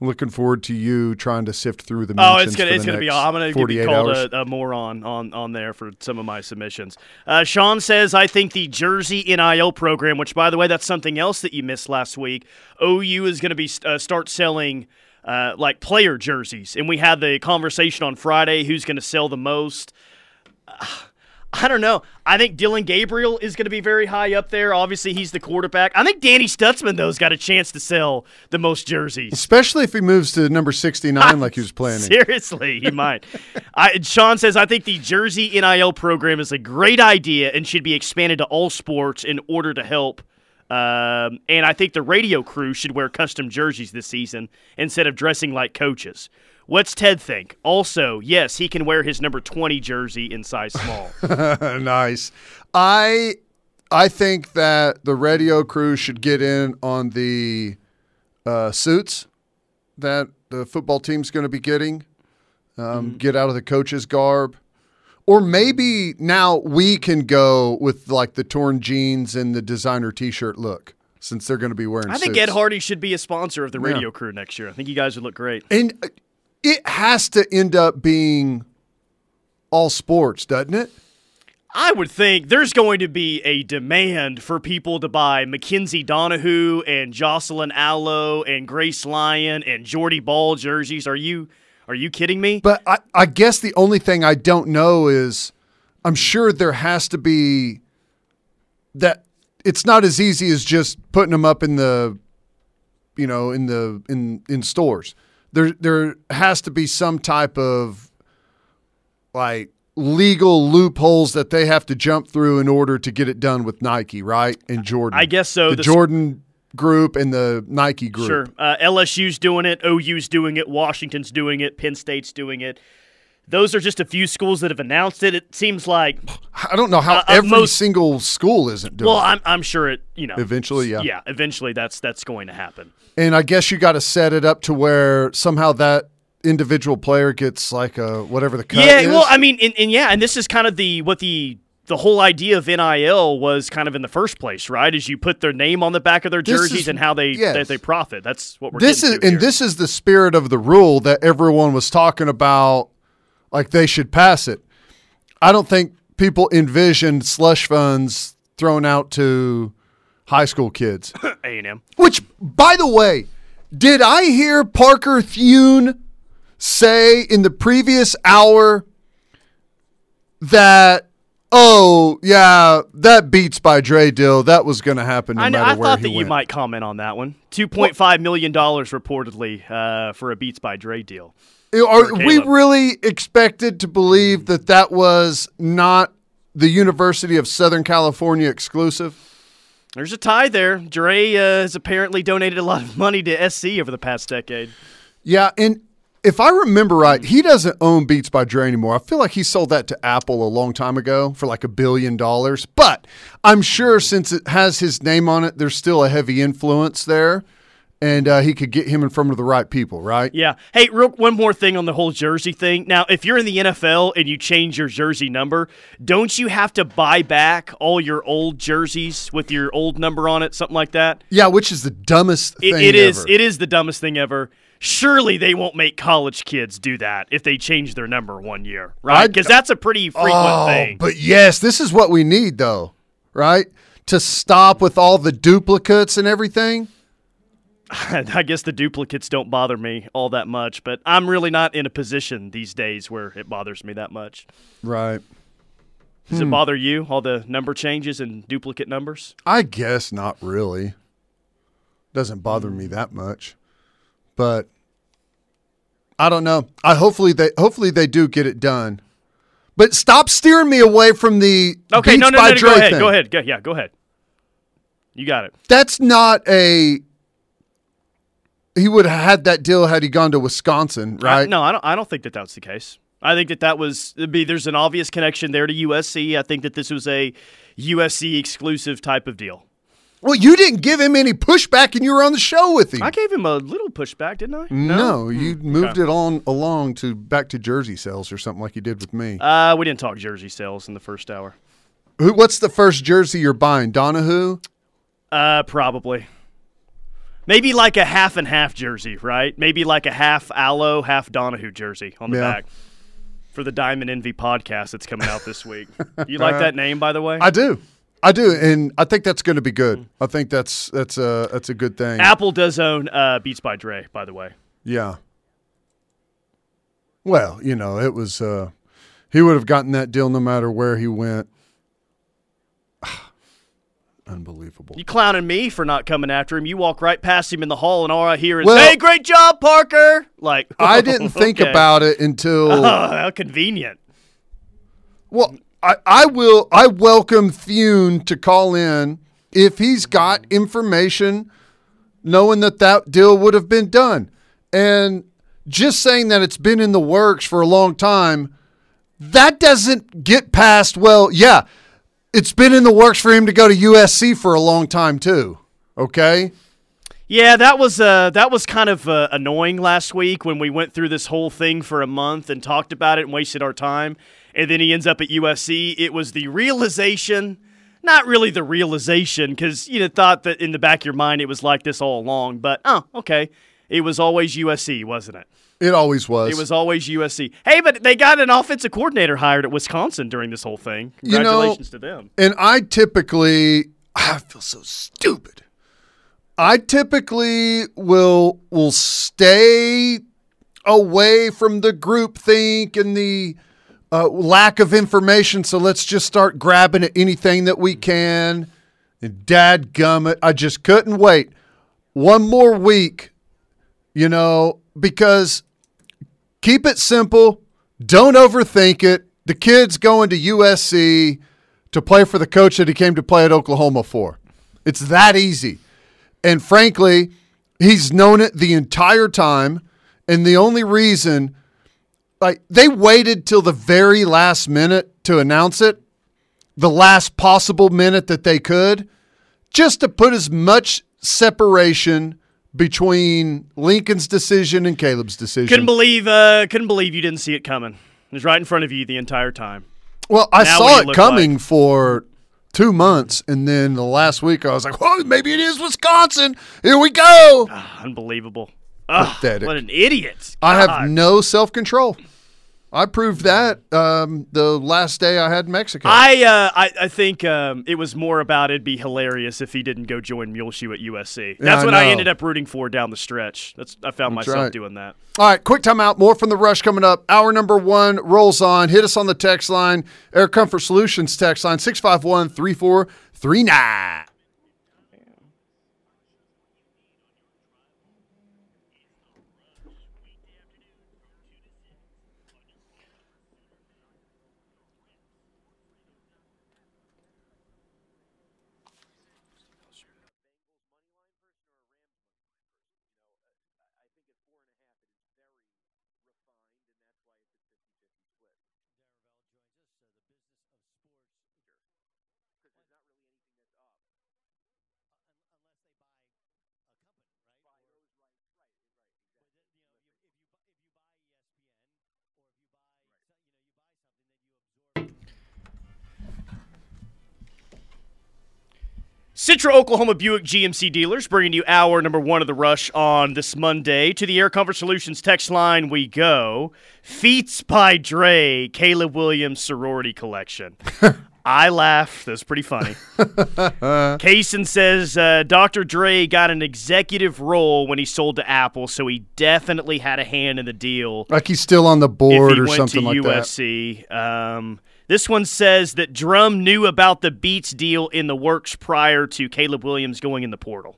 [SPEAKER 3] Looking forward to you trying to sift through the.
[SPEAKER 4] Oh, it's gonna it's gonna be. I'm gonna be called a, a moron on on there for some of my submissions. Uh, Sean says I think the Jersey NIL program, which by the way, that's something else that you missed last week. OU is going to be uh, start selling. Uh, like player jerseys, and we had the conversation on Friday. Who's going to sell the most? I don't know. I think Dillon Gabriel is going to be very high up there. Obviously, he's the quarterback. I think Danny Stutsman though has got a chance to sell the most jerseys.
[SPEAKER 3] Especially if he moves to number 69 like he was planning.
[SPEAKER 4] Seriously, he might. I, Sean says, I think the Jersey NIL program is a great idea and should be expanded to all sports in order to help. Um, and I think the radio crew should wear custom jerseys this season instead of dressing like coaches. What's Ted think? Also, yes, he can wear his number 20 jersey in size small.
[SPEAKER 3] nice. I I think that the radio crew should get in on the uh, suits that the football team's going to be getting. Um, Get out of the coach's garb, or maybe now we can go with like the torn jeans and the designer T-shirt look, since they're going to be wearing.
[SPEAKER 4] I think
[SPEAKER 3] suits.
[SPEAKER 4] Ed Hardy should be a sponsor of the
[SPEAKER 3] Yeah.
[SPEAKER 4] radio crew next year. I think you guys would look great.
[SPEAKER 3] And uh, it has to end up being all sports, doesn't it?
[SPEAKER 4] I would think there's going to be a demand for people to buy Mackenzie Donihoo and Jocelyn Alo and Grace Lyon and Jordy Bahl jerseys. Are you are you kidding me?
[SPEAKER 3] But I, I guess the only thing I don't know is I'm sure there has to be that it's not as easy as just putting them up in the you know in the in in stores. There there has to be some type of like legal loopholes that they have to jump through in order to get it done with Nike, right? And Jordan.
[SPEAKER 4] I guess so.
[SPEAKER 3] The,
[SPEAKER 4] The
[SPEAKER 3] Jordan group and the Nike group.
[SPEAKER 4] Sure. Uh, LSU's doing it. OU's doing it. Washington's doing it. Penn State's doing it. Those are just a few schools that have announced it. It seems like
[SPEAKER 3] I don't know how
[SPEAKER 4] Uh, uh,
[SPEAKER 3] every
[SPEAKER 4] most-
[SPEAKER 3] single school isn't doing
[SPEAKER 4] well,
[SPEAKER 3] it.
[SPEAKER 4] I'm I'm sure it. You know,
[SPEAKER 3] Eventually, yeah.
[SPEAKER 4] yeah. Eventually, that's that's going to happen.
[SPEAKER 3] And I guess you got to set it up to where somehow that individual player gets like a whatever the cut
[SPEAKER 4] yeah,
[SPEAKER 3] is.
[SPEAKER 4] well, I mean, and, and yeah, and this is kind of the what the the whole idea of NIL was kind of in the first place, right? Is you put their name on the back of their jerseys
[SPEAKER 3] is-
[SPEAKER 4] and how they
[SPEAKER 3] yes.
[SPEAKER 4] that they profit. That's what we're
[SPEAKER 3] this is and
[SPEAKER 4] here.
[SPEAKER 3] this is the spirit of the rule that everyone was talking about like they should pass it. I don't think people envisioned slush funds thrown out to high school kids.
[SPEAKER 4] A&M.
[SPEAKER 3] Which, by the way, did I hear Parker Thune say in the previous hour that, oh, yeah, that Beats by Dre deal, that was going to happen no
[SPEAKER 4] I, know,
[SPEAKER 3] matter
[SPEAKER 4] I
[SPEAKER 3] where
[SPEAKER 4] thought that you might comment on that one. Two point five million dollars reportedly uh, for a Beats by Dre deal.
[SPEAKER 3] Are we really expected to believe that that was not the University of Southern California exclusive?
[SPEAKER 4] There's a tie there. Dre uh, has apparently donated a lot of money to SC over the past decade.
[SPEAKER 3] Yeah, and if I remember right, he doesn't own Beats by Dre anymore. I feel like he sold that to Apple a long time ago for like a billion dollars. But I'm sure since it has his name on it, there's still a heavy influence there, and uh, he could get him in front of the right people, right?
[SPEAKER 4] Yeah. Hey, real one more thing on the whole jersey thing. Now, if you're in the NFL and you change your jersey number, don't you have to buy back all your old jerseys with your old number on it, something like that?
[SPEAKER 3] Yeah, which is the dumbest
[SPEAKER 4] It,
[SPEAKER 3] thing
[SPEAKER 4] it is.
[SPEAKER 3] ever.
[SPEAKER 4] It is the dumbest thing ever. Surely they won't make college kids do that if they change their number one year, right? Because that's a pretty frequent
[SPEAKER 3] oh,
[SPEAKER 4] thing.
[SPEAKER 3] But yes, this is what we need, though, right? To stop with all the duplicates and everything.
[SPEAKER 4] I guess the duplicates don't bother me all that much, but I'm really not in a position these days where it bothers me that much.
[SPEAKER 3] Right.
[SPEAKER 4] Does it
[SPEAKER 3] Hmm.
[SPEAKER 4] bother you, all the number changes and duplicate numbers?
[SPEAKER 3] I guess not really. Doesn't bother me that much. But I don't know. I hopefully they hopefully they do get it done. But stop steering me away from the
[SPEAKER 4] Okay,
[SPEAKER 3] Beats
[SPEAKER 4] no, no,
[SPEAKER 3] by
[SPEAKER 4] no, no,
[SPEAKER 3] Dre
[SPEAKER 4] go ahead,
[SPEAKER 3] thing.
[SPEAKER 4] go ahead, go, yeah, go ahead. You got it.
[SPEAKER 3] That's not a. He would have had that deal had he gone to Wisconsin,
[SPEAKER 4] I-
[SPEAKER 3] right?
[SPEAKER 4] no, I don't. I don't think that that's the case. I think that that was be there's an obvious connection there to USC. I think that this was a USC exclusive type of deal.
[SPEAKER 3] Well, you didn't give him any pushback, and you were on the show with him.
[SPEAKER 4] I gave him a little pushback, didn't I?
[SPEAKER 3] no, you
[SPEAKER 4] Hmm,
[SPEAKER 3] moved
[SPEAKER 4] okay.
[SPEAKER 3] it on along to back to jersey sales or something like you did with me.
[SPEAKER 4] Uh, we didn't talk jersey sales in the first hour.
[SPEAKER 3] Who? What's the first jersey you're buying? Donihoo.
[SPEAKER 4] Uh, probably. Maybe like a half and half jersey, right? Maybe like a half Alo, half Donihoo jersey on the
[SPEAKER 3] Yeah.
[SPEAKER 4] back for the Diamond Envy podcast that's coming out this week. You like that name, by the way?
[SPEAKER 3] I do. I do, and I think that's going to be good. I think that's that's a that's a good thing.
[SPEAKER 4] Apple does own uh, Beats by Dre, by the way.
[SPEAKER 3] Yeah. Well, you know, it was uh he would have gotten that deal no matter where he went. Unbelievable.
[SPEAKER 4] You clowning me for not coming after him. You walk right past him in the hall, and all I hear is,
[SPEAKER 3] Well-
[SPEAKER 4] "Hey, great job, Parker!" Like
[SPEAKER 3] I didn't think
[SPEAKER 4] okay.
[SPEAKER 3] about it until
[SPEAKER 4] Oh, how convenient.
[SPEAKER 3] Well, I, I will I welcome Thune to call in if he's got information knowing that that deal would have been done. And just saying that it's been in the works for a long time, that doesn't get past, well, yeah, it's been in the works for him to go to USC for a long time too. Okay?
[SPEAKER 4] Yeah, that was uh, that was kind of uh, annoying last week when we went through this whole thing for a month and talked about it and wasted our time, and then he ends up at USC. It was the realization, not really the realization, because you know thought that in the back of your mind it was like this all along. But oh, okay, it was always USC, wasn't it?
[SPEAKER 3] It always was.
[SPEAKER 4] It was always USC. Hey, but they got an offensive coordinator hired at Wisconsin during this whole thing.
[SPEAKER 3] You know,
[SPEAKER 4] Congratulations to them.
[SPEAKER 3] And I typically I feel so stupid. I typically will will stay away from the group think and the uh, lack of information. So let's just start grabbing at anything that we can. And dad gummit, I just couldn't wait one more week, you know, because keep it simple. Don't overthink it. The kid's going to USC to play for the coach that he came to play at Oklahoma for. It's that easy. And frankly, he's known it the entire time. And the only reason, like, they waited till the very last minute to announce it, the last possible minute that they could, just to put as much separation between Lincoln's decision and Caleb's decision.
[SPEAKER 4] Couldn't believe, uh, couldn't believe you didn't see it coming. It was right in front of you the entire time.
[SPEAKER 3] Well, I
[SPEAKER 4] Now
[SPEAKER 3] saw it coming for two months, and then the last week I was like, "Well, maybe it is Wisconsin. Here we go."
[SPEAKER 4] Unbelievable. Ugh,
[SPEAKER 3] Pathetic.
[SPEAKER 4] what an idiot.
[SPEAKER 3] I have no self control. I proved that um, the last day I had in Mexico.
[SPEAKER 4] I, uh, I I think um, it was more about it'd be hilarious if he didn't go join Muleshoe at USC.
[SPEAKER 3] Yeah,
[SPEAKER 4] That's
[SPEAKER 3] I
[SPEAKER 4] what I ended up rooting for down the stretch. That's I found
[SPEAKER 3] That's
[SPEAKER 4] myself
[SPEAKER 3] right.
[SPEAKER 4] doing that.
[SPEAKER 3] All right, quick timeout. More from the rush coming up. Hour number one rolls on. Hit us on the text line, Air Comfort Solutions text line 651 3439.
[SPEAKER 4] Citra Oklahoma Buick GMC dealers bringing you hour number one of the rush on this Monday. To the Air Comfort Solutions text line we go. Beats by Dre, Caleb Williams sorority collection. I laughed. That was pretty funny. Kaysen says uh, Dr. Dre got an executive role when he sold to Apple, so he definitely had a hand in the deal.
[SPEAKER 3] Like he's still on the board or something like that.
[SPEAKER 4] USC. Um, this one says that Drum knew about the Beats deal in the works prior to Caleb Williams going in the portal.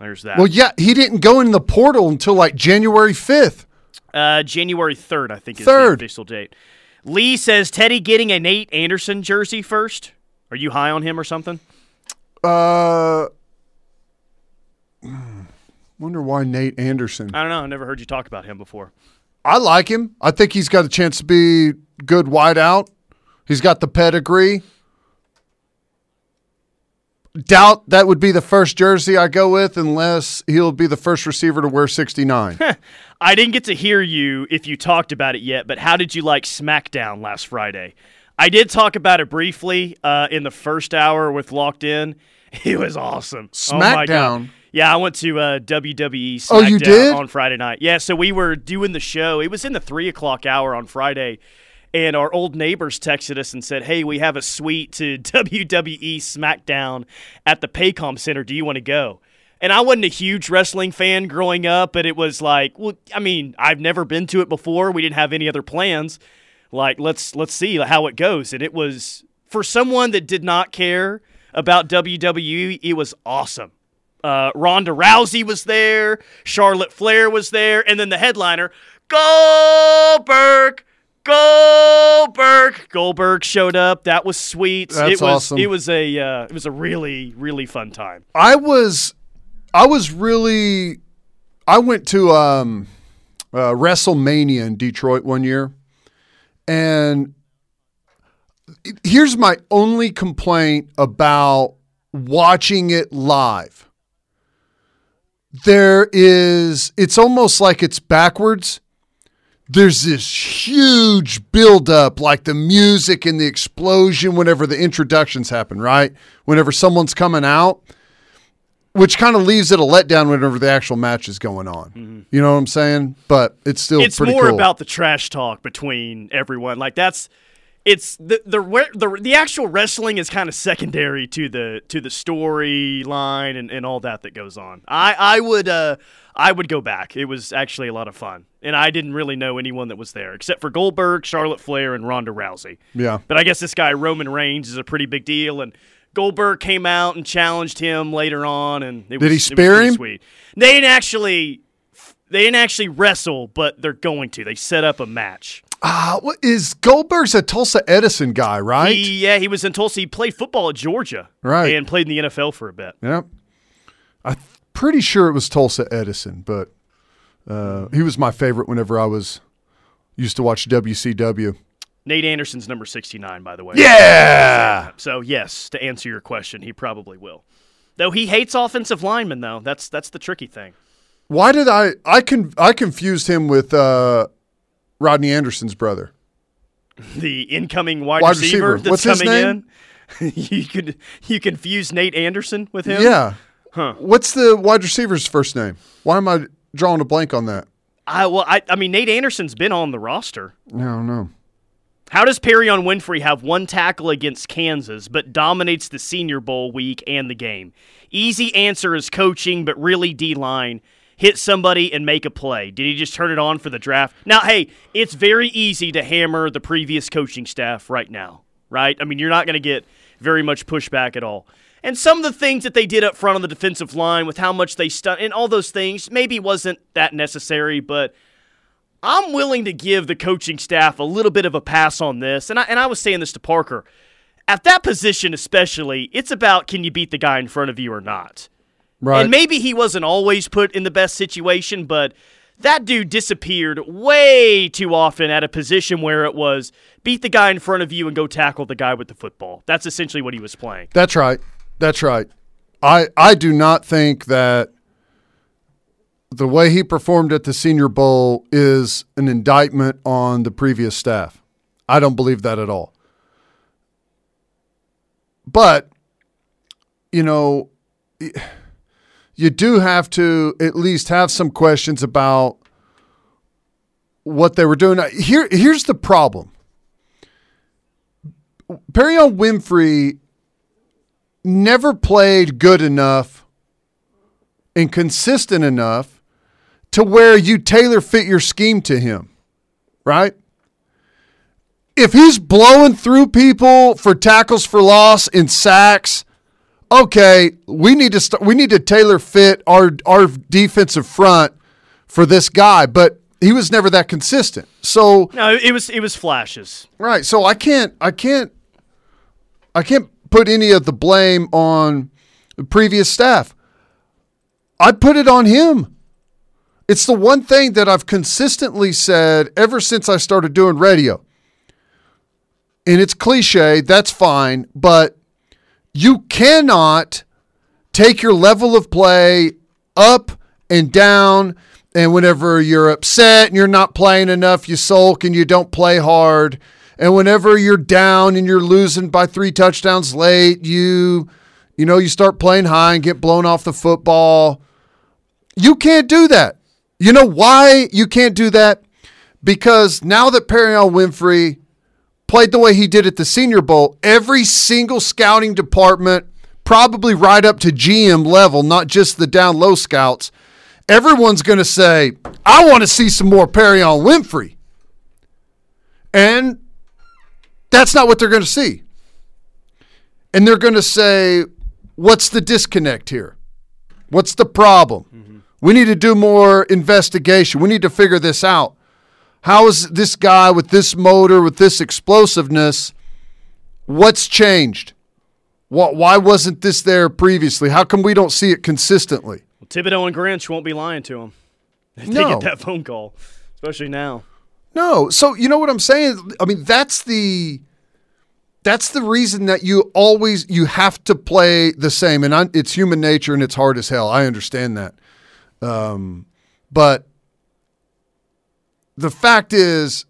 [SPEAKER 4] There's that.
[SPEAKER 3] Well, yeah, he didn't go in the portal until like January 5th.
[SPEAKER 4] Uh, January 3rd, I think, is
[SPEAKER 3] Third.
[SPEAKER 4] the official date. Lee says Teddy getting a Nate Anderson jersey first. Are you high on him or something?
[SPEAKER 3] Uh, wonder why Nate Anderson.
[SPEAKER 4] I don't know. I never heard you talk about him before.
[SPEAKER 3] I like him. I think he's got a chance to be good wideout. He's got the pedigree. Doubt that would be the first jersey I go with unless he'll be the first receiver to wear 69.
[SPEAKER 4] I didn't get to hear you if you talked about it yet, but how did you like SmackDown last Friday? I did talk about it briefly uh, in the first hour with Locked In. It was awesome. Oh.
[SPEAKER 3] SmackDown?
[SPEAKER 4] Yeah, I went to uh, WWE SmackDown
[SPEAKER 3] Oh, you did?
[SPEAKER 4] on Friday night. Yeah, so we were doing the show. It was in the three o'clock hour on Friday, and our old neighbors texted us and said, "Hey, we have a suite to WWE SmackDown at the Paycom Center. Do you want to go?" And I wasn't a huge wrestling fan growing up, but it was like, well, I mean, I've never been to it before. We didn't have any other plans. Like, let's let's see how it goes. And it was for someone that did not care about WWE, it was awesome. Uh, Ronda Rousey was there, Charlotte Flair was there, and then the headliner, Goldberg, Goldberg, Goldberg showed up. That was sweet.
[SPEAKER 3] That's
[SPEAKER 4] it was
[SPEAKER 3] awesome.
[SPEAKER 4] it was a uh, it was a really really fun time.
[SPEAKER 3] I was I was really I went to um uh, WrestleMania in Detroit one year and here's my only complaint about watching it live. There is it's almost like it's backwards. There's this huge buildup, like the music and the explosion whenever the introductions happen, right? Whenever someone's coming out which kind of leaves it a letdown whenever the actual match is going on. Mm-hmm. You know what I'm saying? But it's still
[SPEAKER 4] it's more
[SPEAKER 3] cool.
[SPEAKER 4] about the trash talk between everyone. Like that's it's the the the, the actual wrestling is kind of secondary to the to the storyline and, and all that that goes on. I I would uh I would go back. It was actually a lot of fun, and I didn't really know anyone that was there except for Goldberg, Charlotte Flair, and Ronda Rousey.
[SPEAKER 3] Yeah.
[SPEAKER 4] But I guess this guy Roman Reigns is a pretty big deal, and Goldberg came out and challenged him later on, and it
[SPEAKER 3] Did
[SPEAKER 4] was,
[SPEAKER 3] he spear him?
[SPEAKER 4] Sweet. They didn't actually they didn't actually wrestle, but they're going to. They set up a match.
[SPEAKER 3] Ah, what is Goldberg's a Tulsa Edison guy, right?
[SPEAKER 4] He, yeah, he was in Tulsa. He played football at Georgia,
[SPEAKER 3] Right.
[SPEAKER 4] and played in the NFL for a bit.
[SPEAKER 3] Yep. I'm pretty sure it was Tulsa Edison, but uh, he was my favorite whenever I was used to watch WCW.
[SPEAKER 4] Nate Anderson's number sixty-nine, by the way.
[SPEAKER 3] Yeah!
[SPEAKER 4] So yes, to answer your question, he probably will. Though he hates offensive linemen, though that's that's the tricky thing.
[SPEAKER 3] Why did I I con- I confused him with uh, Rodney Anderson's brother?
[SPEAKER 4] The incoming wide,
[SPEAKER 3] Wide
[SPEAKER 4] receiver,
[SPEAKER 3] receiver.
[SPEAKER 4] that's
[SPEAKER 3] What's his
[SPEAKER 4] coming in. you could you confuse Nate Anderson with him.
[SPEAKER 3] Yeah.
[SPEAKER 4] Huh.
[SPEAKER 3] What's the wide receiver's first name? Why am I drawing a blank on that?
[SPEAKER 4] I well, I, I mean Nate Anderson's been on the roster.
[SPEAKER 3] I don't know.
[SPEAKER 4] How does Perion Winfrey have one tackle against Kansas but dominates the Senior Bowl week and the game? Easy answer is coaching, but really D line. Hit somebody and make a play. Did he just turn it on for the draft? Now, hey, it's very easy to hammer the previous coaching staff right now, right? I mean, you're not going to get very much pushback at all. And some of the things that they did up front on the defensive line with how much they stun and all those things maybe wasn't that necessary, but I'm willing to give the coaching staff a little bit of a pass on this. And I, and I was saying this to Parker. At that position, especially, it's about can you beat the guy in front of you or not.
[SPEAKER 3] Right.
[SPEAKER 4] And maybe he wasn't always put in the best situation, but that dude disappeared way too often at a position where it was beat the guy in front of you and go tackle the guy with the football. That's essentially what he was playing.
[SPEAKER 3] That's right. That's right. I I do not think that the way he performed at the Senior Bowl is an indictment on the previous staff. I don't believe that at all. But you know, you do have to at least have some questions about what they were doing. Here here's the problem. Perion Winfrey never played good enough and consistent enough to where you tailor fit your scheme to him, right? If he's blowing through people for tackles for loss and sacks, okay, we need to start, we need to tailor fit our our defensive front for this guy, but he was never that consistent. So
[SPEAKER 4] No, it was it was flashes.
[SPEAKER 3] Right. So I can't I can't I can't put any of the blame on the previous staff. I put it on him. It's the one thing that I've consistently said ever since I started doing radio. And it's cliche, that's fine, but you cannot take your level of play up and down and whenever you're upset and you're not playing enough, you sulk and you don't play hard. And whenever you're down and you're losing by three touchdowns late, you you know, you start playing high and get blown off the football. You can't do that. You know why you can't do that? Because now that Perion Winfrey played the way he did at the Senior Bowl, every single scouting department, probably right up to GM level, not just the down low scouts, everyone's going to say, I want to see some more Perion Winfrey. And that's not what they're going to see. And they're going to say, what's the disconnect here? What's the problem? Mm-hmm. We need to do more investigation. We need to figure this out. How is this guy with this motor, with this explosiveness, what's changed? What, why wasn't this there previously? How come we don't see it consistently?
[SPEAKER 4] Well, Thibodeaux and Grinch won't be lying to him. If they get that phone call, especially now.
[SPEAKER 3] No. So you know what I'm saying? I mean, that's the that's the reason that you always you have to play the same, and I, it's human nature and it's hard as hell. I understand that, um, but the fact is,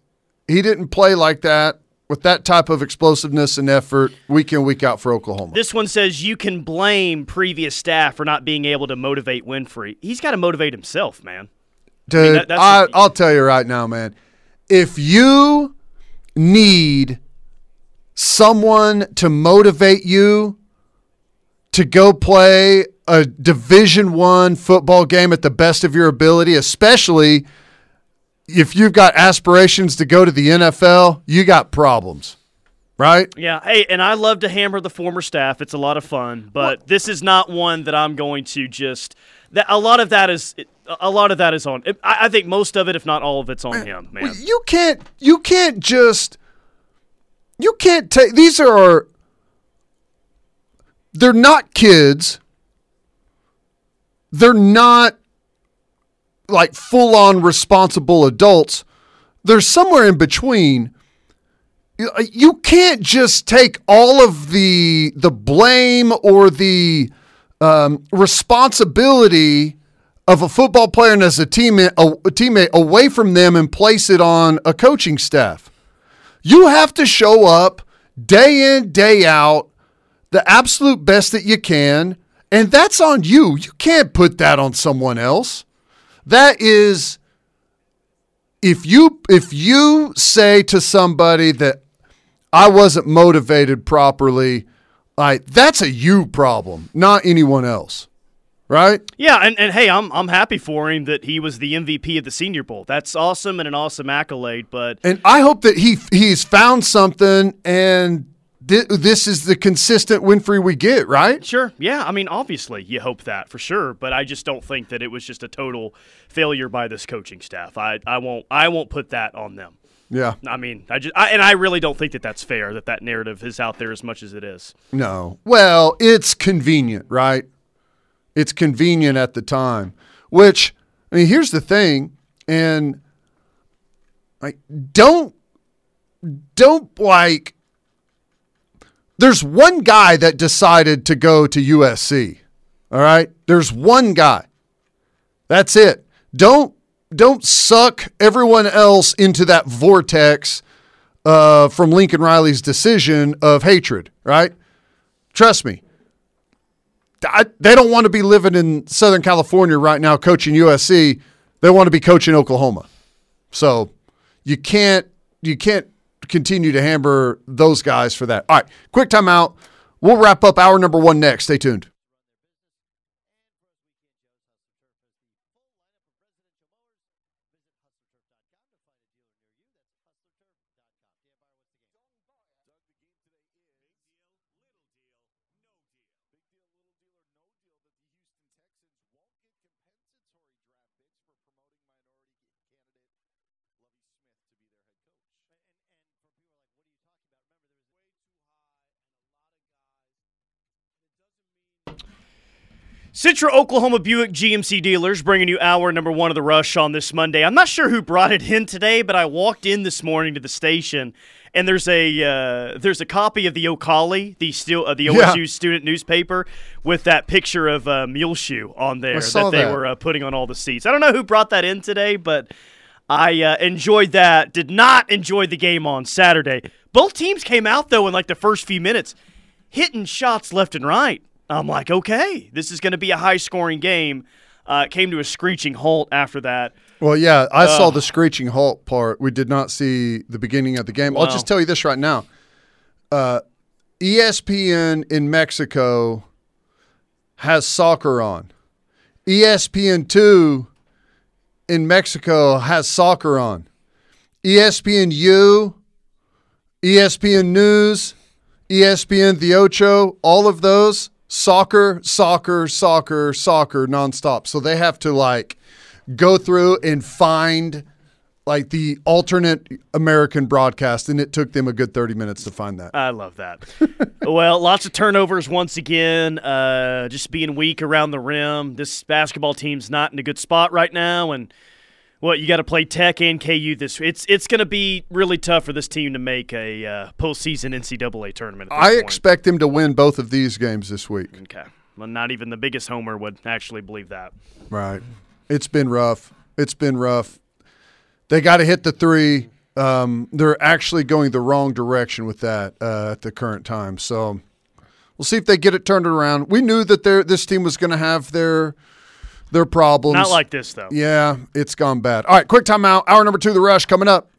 [SPEAKER 3] he didn't play like that with that type of explosiveness and effort week in week out for Oklahoma.
[SPEAKER 4] This one says you can blame previous staff for not being able to motivate Winfrey. He's got to motivate himself, man.
[SPEAKER 3] Dude,
[SPEAKER 4] I mean, that-
[SPEAKER 3] I, I'll tell you right now, man. If you need someone to motivate you to go play a Division One football game at the best of your ability, especially if you've got aspirations to go to the NFL, you got problems, right?
[SPEAKER 4] Yeah, hey, and I love to hammer the former staff. It's a lot of fun, but this is not one that I'm going to just. That a lot of that is a lot of that is on. I, I think most of it, if not all of it's on him, man.
[SPEAKER 3] You can't you can't just you can't take these are they're not kids. They're not like full on responsible adults. They're somewhere in between. You- You can't just take all of the the blame or the um, responsibility of a football player and as a teammate, a, a teammate away from them and place it on a coaching staff. You have to show up day in, day out, the absolute best that you can, and that's on you. You can't put that on someone else. That is if you if you say to somebody that I wasn't motivated properly, like that's a you problem, not anyone else. Right?
[SPEAKER 4] Yeah, and, and hey, I'm I'm happy for him that he was the MVP of the Senior Bowl. That's awesome and an awesome accolade. But
[SPEAKER 3] And I hope that he he's found something and this is the consistent Winfrey we get, right?
[SPEAKER 4] Sure. Yeah. I mean, obviously, you hope that for sure, but I just don't think that it was just a total failure by this coaching staff. I, I won't I won't put that on them.
[SPEAKER 3] Yeah.
[SPEAKER 4] I mean, I just I, and I really don't think that that's fair that that narrative is out there as much as it is.
[SPEAKER 3] No. Well, it's convenient, right? It's convenient at the time. Which I mean, here's the thing, and like don't don't like there's one guy that decided to go to USC. All right? There's one guy. That's it. Don't don't suck everyone else into that vortex uh, from Lincoln Riley's decision of hatred, right? Trust me. I, they don't want to be living in Southern California right now coaching USC. They want to be coaching Oklahoma. So you can't you can't continue to hammer those guys for that. All right, quick timeout. We'll wrap up hour number one next. Stay tuned.
[SPEAKER 4] Citra Oklahoma Buick GMC dealers bringing you hour number one of the rush on this Monday. I'm not sure who brought it in today, but I walked in this morning to the station, and there's a uh, there's a copy of the O'Colly, the still uh, the OSU
[SPEAKER 3] Yeah.
[SPEAKER 4] student newspaper, with that picture of uh, Muleshoe on there that they
[SPEAKER 3] that.
[SPEAKER 4] were uh, putting on all the seats. I don't know who brought that in today, but I uh, enjoyed that. Did not enjoy the game on Saturday. Both teams came out though in like the first few minutes, hitting shots left and right. I'm like, okay, this is going to be a high scoring game. Uh, came to a screeching halt after that.
[SPEAKER 3] Well, yeah, I saw the screeching halt part. We did not see the beginning of the game. I'll just tell you this right now. Uh, ESPN in Mexico has soccer on. ESPN 2 in Mexico has soccer on. ESPN U, ESPN News, ESPN The Ocho, all of those soccer, soccer, soccer, soccer nonstop. So they have to like go through and find like the alternate American broadcast, and it took them a good 30 minutes to find that.
[SPEAKER 4] I love that. well, lots of turnovers once again. Uh, just being weak around the rim. This basketball team's not in a good spot right now, and what you got to play Tech and KU this. It's it's going to be really tough for this team to make a uh, postseason NCAA tournament.
[SPEAKER 3] I
[SPEAKER 4] point.
[SPEAKER 3] expect them to win both of these games this week.
[SPEAKER 4] Okay. Well, not even the biggest homer would actually believe that.
[SPEAKER 3] Right. It's been rough. It's been rough. They got to hit the three. Um, they're actually going the wrong direction with that uh, at the current time. So we'll see if they get it turned around. We knew that their this team was going to have their their problems.
[SPEAKER 4] Not like this though.
[SPEAKER 3] Yeah, it's gone bad. All right, quick timeout. Hour number two, the rush coming up.